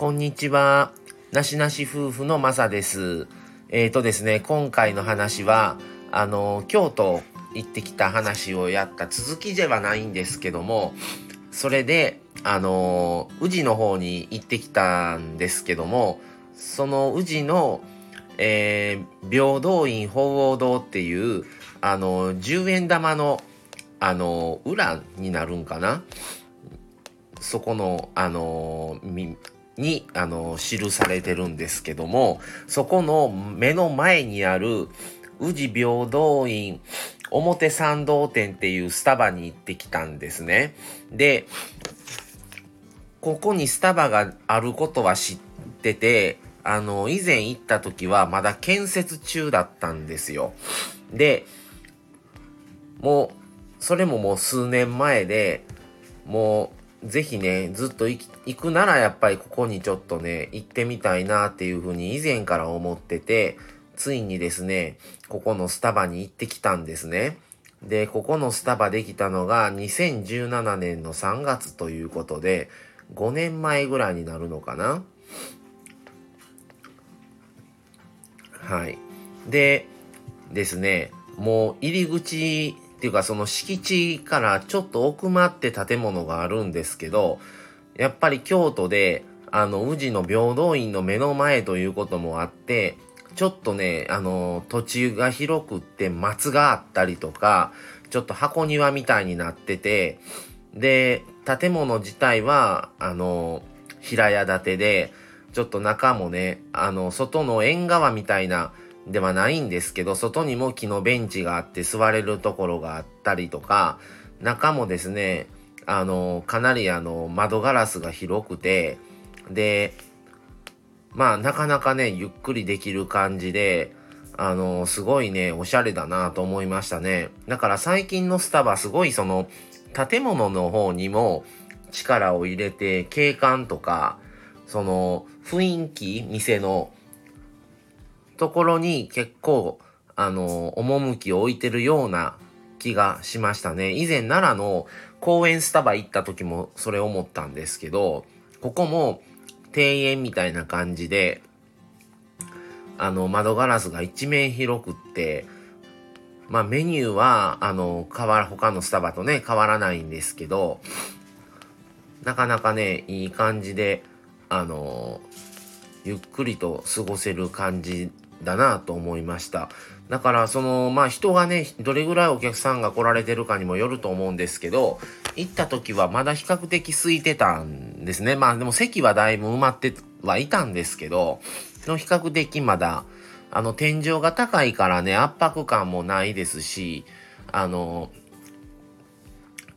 こんにちは。なしなし夫婦のまさです。えっ、ー、とですね、今回の話は、あの、京都行ってきた話をやった続きではないんですけども、それで、あの、宇治の方に行ってきたんですけども、その宇治の、えー、平等院鳳凰堂っていう、あの、10円玉の、あの、裏になるんかな？そこの、あの、に、あの、記されてるんですけども、そこの目の前にある宇治平等院表参道店っていうスタバに行ってきたんですね。で、ここにスタバがあることは知ってて、あの、以前行った時はまだ建設中だったんですよ。で、もう、それももう数年前で、もうぜひね、ずっと行くならやっぱりここにちょっとね、行ってみたいなっていうふうに以前から思ってて、ついにですね、ここのスタバに行ってきたんですね。で、ここのスタバできたのが2017年の3月ということで、5年前ぐらいになるのかなはい。で、ですね、もう入り口っていうかその敷地からちょっと奥まって建物があるんですけど、やっぱり京都で、あの、宇治の平等院の目の前ということもあって、ちょっとね、あの、土地が広くって松があったりとか、ちょっと箱庭みたいになってて、で、建物自体は、あの、平屋建てで、ちょっと中もね、あの、外の縁側みたいなではないんですけど、外にも木のベンチがあって座れるところがあったりとか、中もですね、あの、かなりあの、窓ガラスが広くて、で、まあ、なかなかね、ゆっくりできる感じで、あの、すごいね、おしゃれだなと思いましたね。だから最近のスタバすごいその、建物の方にも力を入れて、景観とか、その、雰囲気、店の、ところに結構、あの、趣を置いてるような気がしましたね。以前奈良の公園スタバ行った時もそれ思ったんですけど、ここも庭園みたいな感じで、あの、窓ガラスが一面広くって、まあメニューは、あの、変わら、他のスタバとね、変わらないんですけど、なかなかね、いい感じで、あの、ゆっくりと過ごせる感じだなと思いました。だからそのまあ人がねどれぐらいお客さんが来られてるかにもよると思うんですけど行った時はまだ比較的空いてたんですねまあでも席はだいぶ埋まってはいたんですけどの比較的まだあの天井が高いからね圧迫感もないですしあの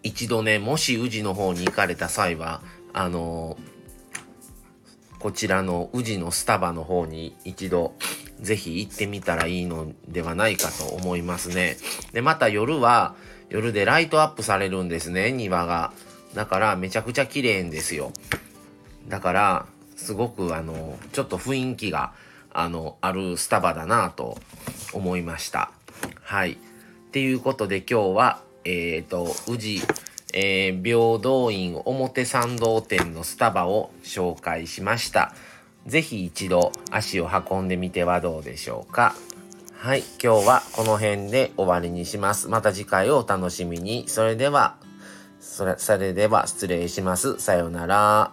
一度ねもし宇治の方に行かれた際はあのこちらの宇治のスタバの方に一度ぜひ行ってみたらいいのではないかと思いますね。で、また夜は、夜でライトアップされるんですね、庭が。だからめちゃくちゃ綺麗んですよ。だから、すごくあの、ちょっと雰囲気が、あの、あるスタバだなと思いました。はい。っていうことで今日は、えっ、ー、と、宇治、えー、平等院表参道店のスタバを紹介しました。ぜひ一度足を運んでみてはどうでしょうか。はい、今日はこの辺で終わりにします。また次回をお楽しみに。それでは、それそれでは失礼します。さようなら。